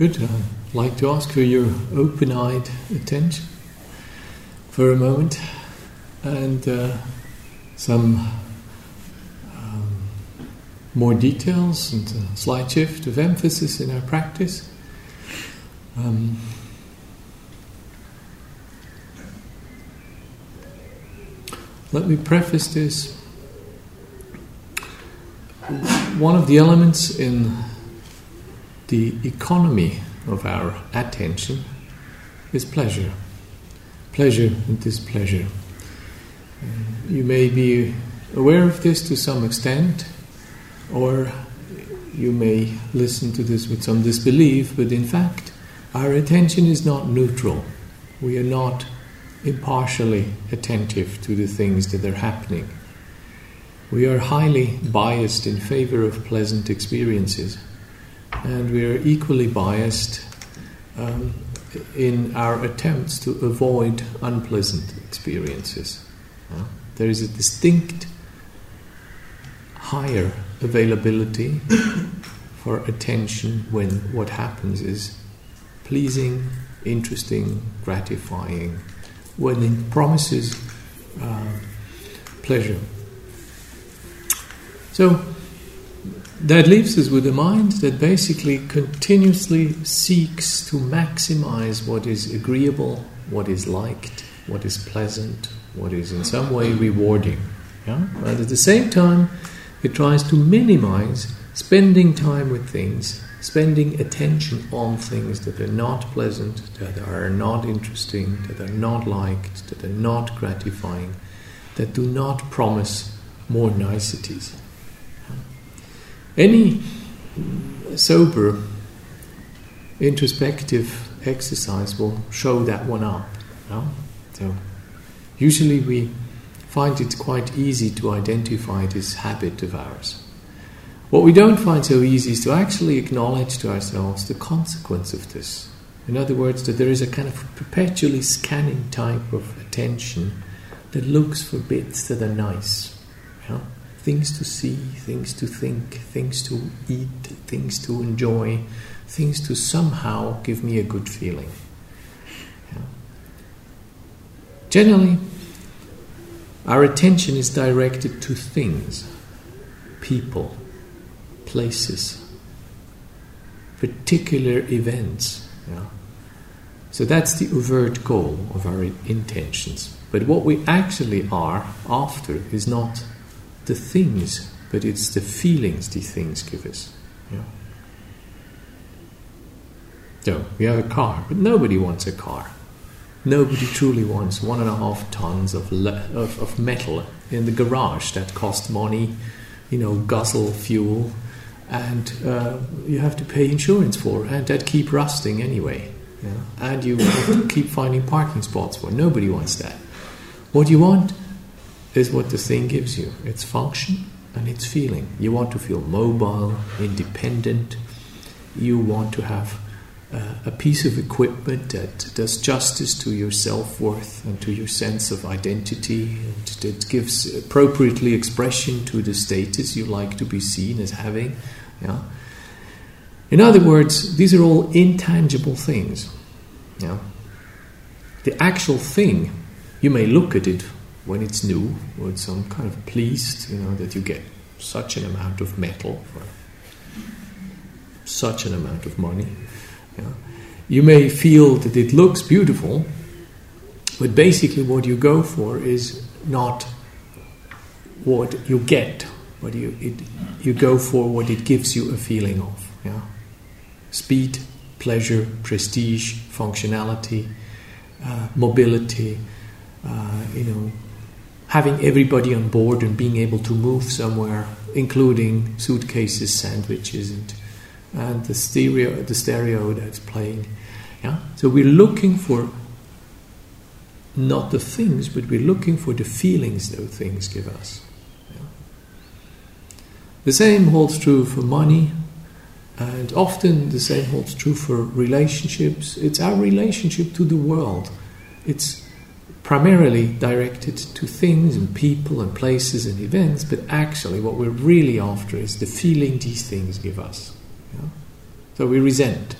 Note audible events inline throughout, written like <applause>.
Good. I'd like to ask for your open eyed attention for a moment and uh, some um, more details and a slight shift of emphasis in our practice. Um, let me preface this. One of the elements in the economy of our attention is pleasure. Pleasure and displeasure. Uh, you may be aware of this to some extent, or you may listen to this with some disbelief, but in fact, our attention is not neutral. We are not impartially attentive to the things that are happening. We are highly biased in favor of pleasant experiences and we are equally biased um, in our attempts to avoid unpleasant experiences. Uh, there is a distinct higher availability <coughs> for attention when what happens is pleasing, interesting, gratifying, when it promises uh, pleasure. So, that leaves us with a mind that basically continuously seeks to maximize what is agreeable, what is liked, what is pleasant, what is in some way rewarding. Yeah? And at the same time, it tries to minimize spending time with things, spending attention on things that are not pleasant, that are not interesting, that are not liked, that are not gratifying, that do not promise more niceties. Any sober, introspective exercise will show that one up. So, usually we find it quite easy to identify this habit of ours. What we don't find so easy is to actually acknowledge to ourselves the consequence of this. In other words, that there is a kind of perpetually scanning type of attention that looks for bits that are nice things to see, things to think, things to eat, things to enjoy, things to somehow give me a good feeling. Yeah. Generally, our attention is directed to things, people, places, particular events. Yeah. So that's the overt goal of our intentions. But what we actually are after is not the things, but it's the feelings these things give us. Yeah. So we have a car, but nobody wants a car. Nobody truly wants one and a half tons of, le- of, of metal in the garage that cost money, you know, guzzle fuel, and uh, you have to pay insurance for, and that keep rusting anyway. Yeah? And you keep finding parking spots for. Nobody wants that. What do you want is what the thing gives you its function and its feeling. You want to feel mobile, independent. You want to have uh, a piece of equipment that does justice to your self worth and to your sense of identity, and that gives appropriately expression to the status you like to be seen as having. Yeah? In other words, these are all intangible things. Yeah? The actual thing, you may look at it when it's new, or it's some kind of pleased, you know, that you get such an amount of metal for such an amount of money. You, you may feel that it looks beautiful, but basically what you go for is not what you get, but you, it, you go for what it gives you a feeling of. Yeah? Speed, pleasure, prestige, functionality, uh, mobility, uh, you know, having everybody on board and being able to move somewhere, including suitcases, sandwiches, and, and the stereo, the stereo that's playing. Yeah, so we're looking for not the things, but we're looking for the feelings those things give us. The same holds true for money, and often the same holds true for relationships. It's our relationship to the world. It's primarily directed to things and people and places and events, but actually what we're really after is the feeling these things give us. So we resent.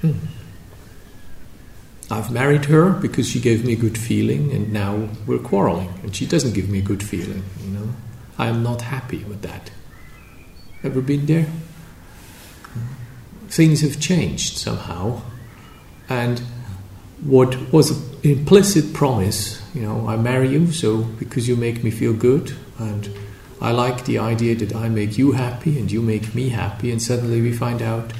Hmm. I've married her because she gave me a good feeling, and now we're quarreling, and she doesn't give me a good feeling. You know, I am not happy with that. Ever been there? Things have changed somehow, and what was an implicit promise, you know, I marry you so because you make me feel good, and I like the idea that I make you happy and you make me happy, and suddenly we find out,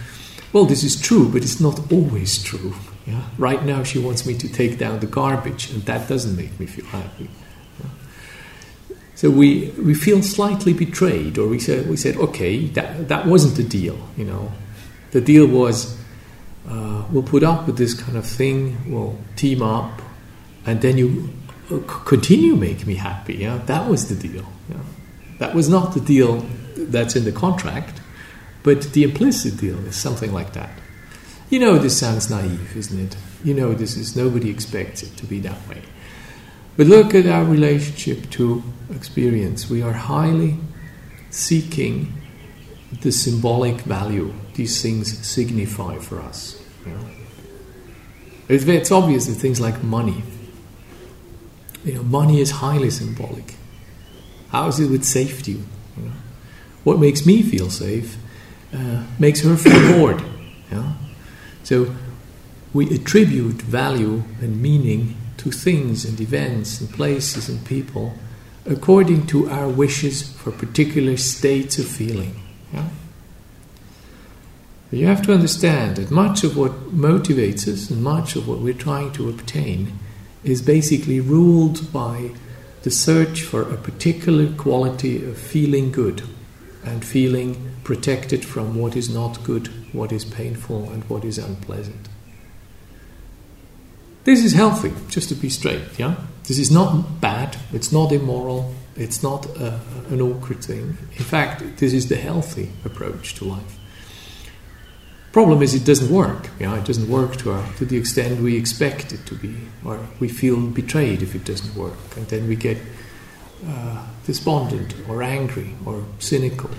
well, this is true, but it's not always true. Yeah? Right now, she wants me to take down the garbage, and that doesn't make me feel happy. So we, we feel slightly betrayed, or we said, we said, okay, that, that wasn't the deal. You know, the deal was uh, we'll put up with this kind of thing, we'll team up, and then you uh, continue make me happy. Yeah, that was the deal. Yeah? That was not the deal that's in the contract, but the implicit deal is something like that. You know, this sounds naive, isn't it? You know, this is nobody expects it to be that way. But look at our relationship to experience. We are highly seeking the symbolic value these things signify for us. You know? it's, it's obvious that things like money. You know, money is highly symbolic. How is it with safety? You know? What makes me feel safe uh, makes her feel <coughs> bored. Know? So we attribute value and meaning to things and events and places and people according to our wishes for particular states of feeling. Yeah? You have to understand that much of what motivates us and much of what we're trying to obtain is basically ruled by the search for a particular quality of feeling good and feeling protected from what is not good, what is painful, and what is unpleasant. This is healthy, just to be straight, yeah? This is not bad, it's not immoral, it's not a, an awkward thing. In fact, this is the healthy approach to life. Problem is, it doesn't work. Yeah, it doesn't work to, our, to the extent we expect it to be, or we feel betrayed if it doesn't work, and then we get uh, despondent or angry or cynical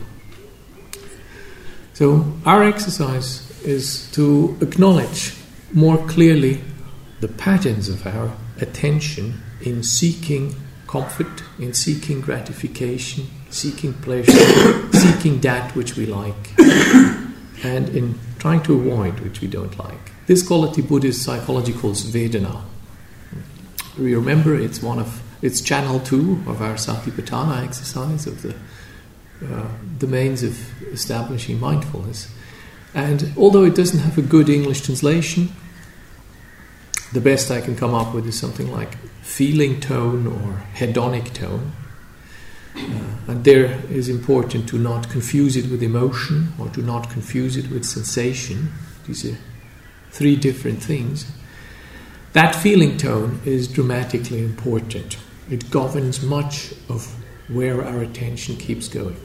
so, our exercise is to acknowledge more clearly the patterns of our attention in seeking comfort, in seeking gratification, seeking pleasure, <coughs> seeking that which we like, and in trying to avoid which we don't like. This quality Buddhist psychology calls Vedana. We remember it's one of it's channel two of our Satipatthana exercise of the uh, domains of establishing mindfulness. And although it doesn't have a good English translation, the best I can come up with is something like feeling tone or hedonic tone. And there is important to not confuse it with emotion or to not confuse it with sensation. These are three different things. That feeling tone is dramatically important. It governs much of where our attention keeps going.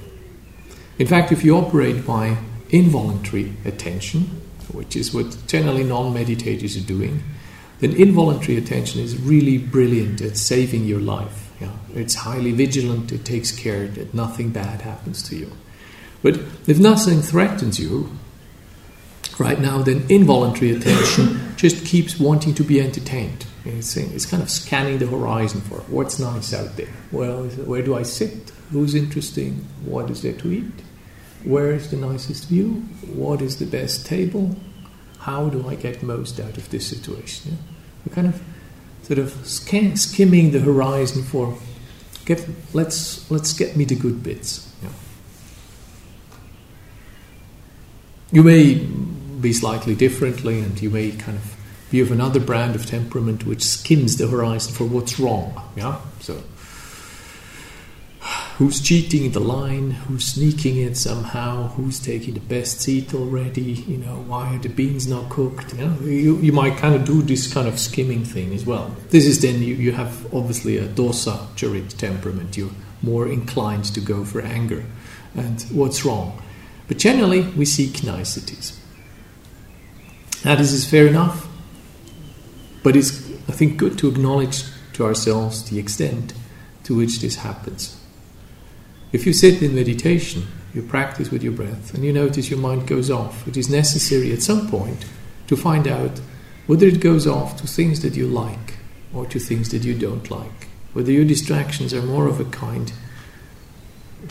In fact, if you operate by involuntary attention, which is what generally non meditators are doing, then involuntary attention is really brilliant at saving your life. It's highly vigilant, it takes care that nothing bad happens to you. But if nothing threatens you right now, then involuntary attention just keeps wanting to be entertained. It's, it's kind of scanning the horizon for what's nice out there. Well, where do I sit? Who's interesting? What is there to eat? Where is the nicest view? What is the best table? How do I get most out of this situation? Yeah? We're kind of sort of scan, skimming the horizon for get let's let's get me the good bits. Yeah. You may be slightly differently, and you may kind of be of another brand of temperament which skims the horizon for what's wrong. Yeah, so who's cheating in the line, who's sneaking it somehow, who's taking the best seat already, you know, why are the beans not cooked? You know, you, you might kind of do this kind of skimming thing as well. This is then you, you have obviously a dosa charit temperament. You're more inclined to go for anger and what's wrong. But generally, we seek niceties. Now, this is fair enough, but it's, I think, good to acknowledge to ourselves the extent to which this happens. If you sit in meditation, you practice with your breath, and you notice your mind goes off, it is necessary at some point to find out whether it goes off to things that you like or to things that you don't like. Whether your distractions are more of a kind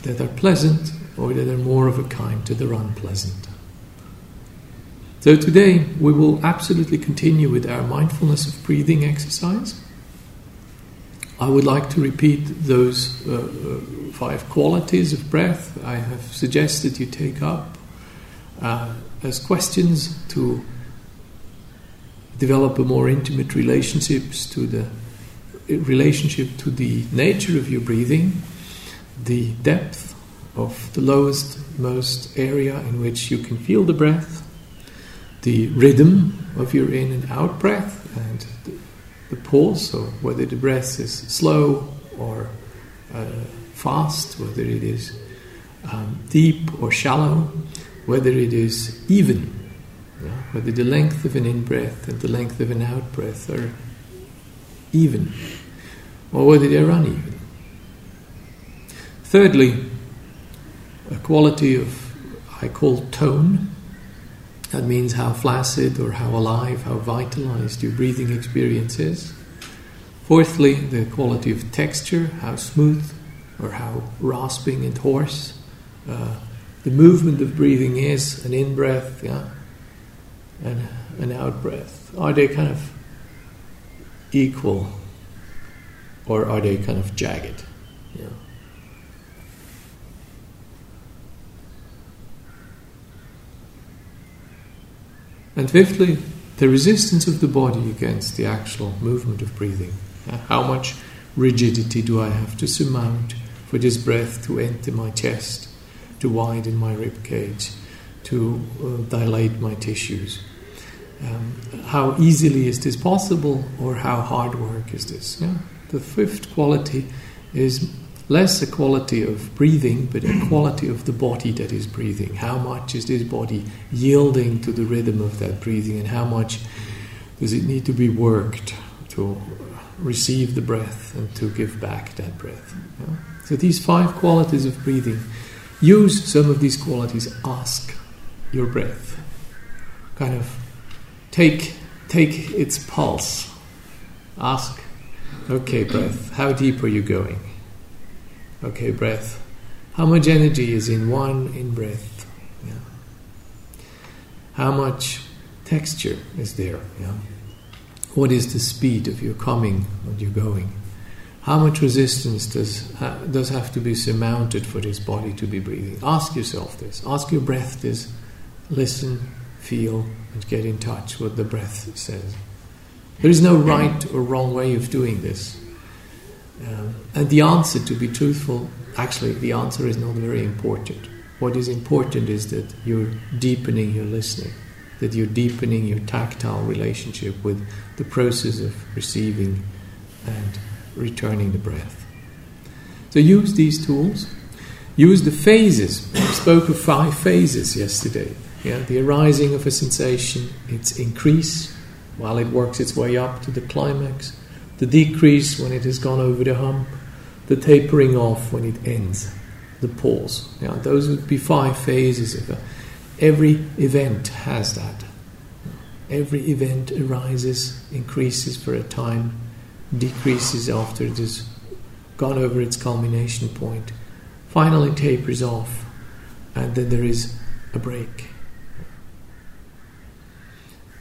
that are pleasant or that are more of a kind that are unpleasant. So today we will absolutely continue with our mindfulness of breathing exercise. I would like to repeat those uh, uh, five qualities of breath I have suggested you take up uh, as questions to develop a more intimate relationships to the relationship to the nature of your breathing, the depth of the lowest most area in which you can feel the breath, the rhythm of your in and out breath, and the, pulse, so whether the breath is slow or uh, fast, whether it is um, deep or shallow, whether it is even yeah? Whether the length of an in breath and the length of an out breath are even, or whether they're uneven. Thirdly, a quality of I call tone. That means how flaccid or how alive, how vitalized your breathing experience is. Fourthly, the quality of texture, how smooth or how rasping and hoarse uh, the movement of breathing is, an in breath, yeah, and an out breath? Are they kind of equal or are they kind of jagged? Yeah. And fifthly, the resistance of the body against the actual movement of breathing. How much rigidity do I have to surmount for this breath to enter my chest, to widen my rib cage, to uh, dilate my tissues? um, how easily is this possible or how hard work is this? Yeah? The fifth quality is less a quality of breathing, but a quality of the body that is breathing. How much is this body yielding to the rhythm of that breathing, and how much does it need to be worked to receive the breath and to give back that breath? So, these five qualities of breathing, use some of these qualities, ask your breath. Kind of Take, take its pulse. Ask, okay, breath, how deep are you going? Okay, breath, how much energy is in one in breath? Yeah. How much texture is there? Yeah. What is the speed of your coming and your going? How much resistance does, ha, does have to be surmounted for this body to be breathing? Ask yourself this. Ask your breath this. Listen feel, and get in touch with the breath says. There is no right or wrong way of doing this. Um, and the answer, to be truthful, actually, the answer is not very important. What is important is that you're deepening your listening, that you're deepening your tactile relationship with the process of receiving and returning the breath. So use these tools. Use the phases. We spoke of five phases yesterday. Yeah, the arising of a sensation, its increase while it works its way up to the climax, the decrease when it has gone over the hump, the tapering off when it ends, the pause. Yeah, those would be five phases of a, every event has that. Every event arises, increases for a time, decreases after it has gone over its culmination point, finally tapers off, and then there is a break.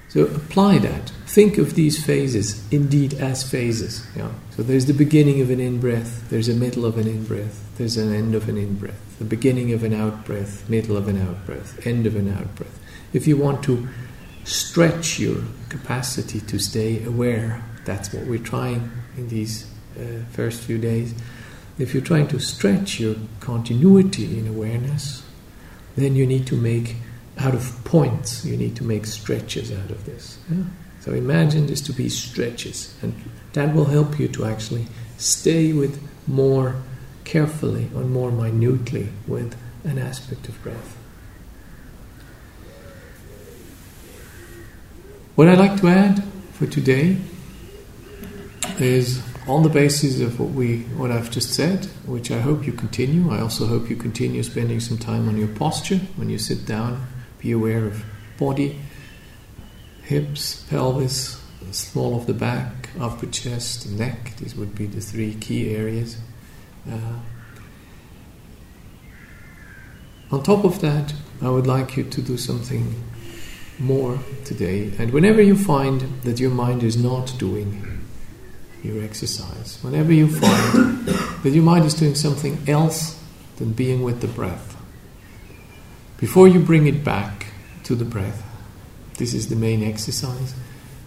So apply that. Think of these phases indeed as phases. Yeah? So there's the beginning of an in breath, there's a middle of an in breath, there's an end of an in breath, the beginning of an out breath, middle of an out breath, end of an out breath. If you want to stretch your capacity to stay aware, that's what we're trying in these uh, first few days. If you're trying to stretch your continuity in awareness, then you need to make out of points, you need to make stretches out of this. Yeah? So imagine this to be stretches, and that will help you to actually stay with more carefully or more minutely with an aspect of breath. What I'd like to add for today is on the basis of what we what I've just said, which I hope you continue. I also hope you continue spending some time on your posture when you sit down be aware of body, hips, pelvis, small of the back, upper chest, neck. These would be the three key areas. Uh, on top of that, I would like you to do something more today. And whenever you find that your mind is not doing your exercise, whenever you find <coughs> that your mind is doing something else than being with the breath, before you bring it back to the breath, this is the main exercise.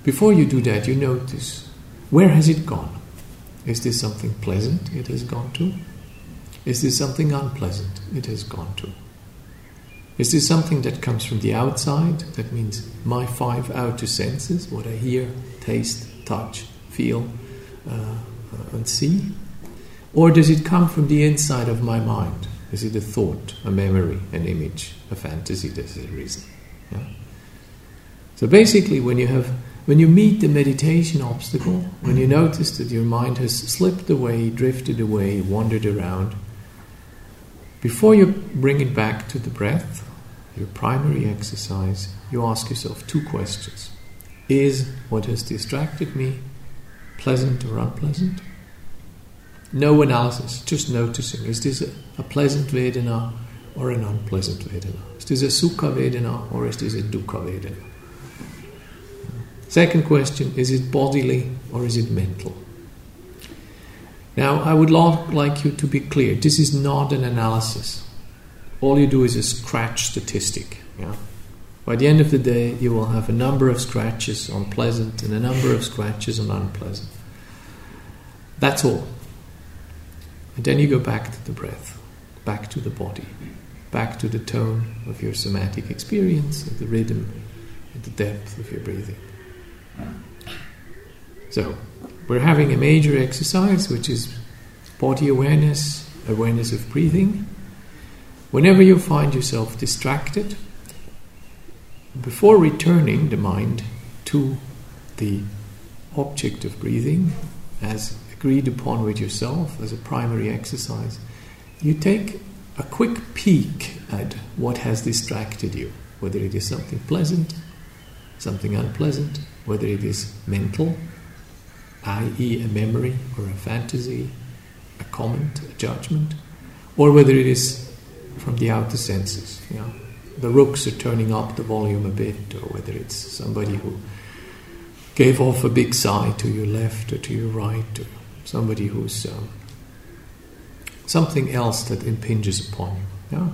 Before you do that, you notice where has it gone? Is this something pleasant it has gone to? Is this something unpleasant it has gone to? Is this something that comes from the outside? That means my five outer senses, what I hear, taste, touch, feel, uh, uh, and see? Or does it come from the inside of my mind? Is it a thought, a memory, an image, a fantasy This is a reason? Yeah? So basically, when you have when you meet the meditation obstacle, when you notice that your mind has slipped away, drifted away, wandered around, before you bring it back to the breath, your primary exercise, you ask yourself two questions. Is what has distracted me pleasant or unpleasant? No analysis, just noticing. Is this a, a pleasant Vedana or an unpleasant Vedana? Is this a Sukha Vedana or is this a Dukkha Vedana? Second question is it bodily or is it mental? Now, I would like you to be clear this is not an analysis. All you do is a scratch statistic. Yeah? By the end of the day, you will have a number of scratches on pleasant and a number of scratches on unpleasant. That's all. And then you go back to the breath, back to the body, back to the tone of your somatic experience, of the rhythm, and the depth of your breathing. So, we're having a major exercise which is body awareness, awareness of breathing. Whenever you find yourself distracted, before returning the mind to the object of breathing, as agreed upon with yourself as a primary exercise, you take a quick peek at what has distracted you, whether it is something pleasant, something unpleasant, whether it is mental, i.e., a memory or a fantasy, a comment, a judgment, or whether it is from the outer senses. You know, the rooks are turning up the volume a bit, or whether it's somebody who gave off a big sigh to your left or to your right, or somebody who's um, something else that impinges upon you. Yeah?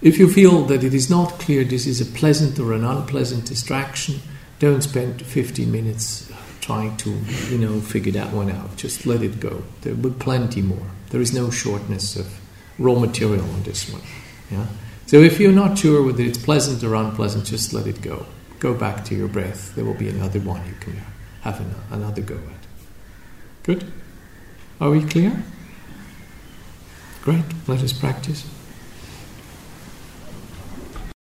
If you feel that it is not clear this is a pleasant or an unpleasant distraction, don't spend 15 minutes trying to, you know, figure that one out. Just let it go. There will be plenty more. There is no shortness of raw material on this one. Yeah? So if you're not sure whether it's pleasant or unpleasant, just let it go. Go back to your breath. There will be another one you can have an, another go at. Good? Are we clear? Great. Let us practice.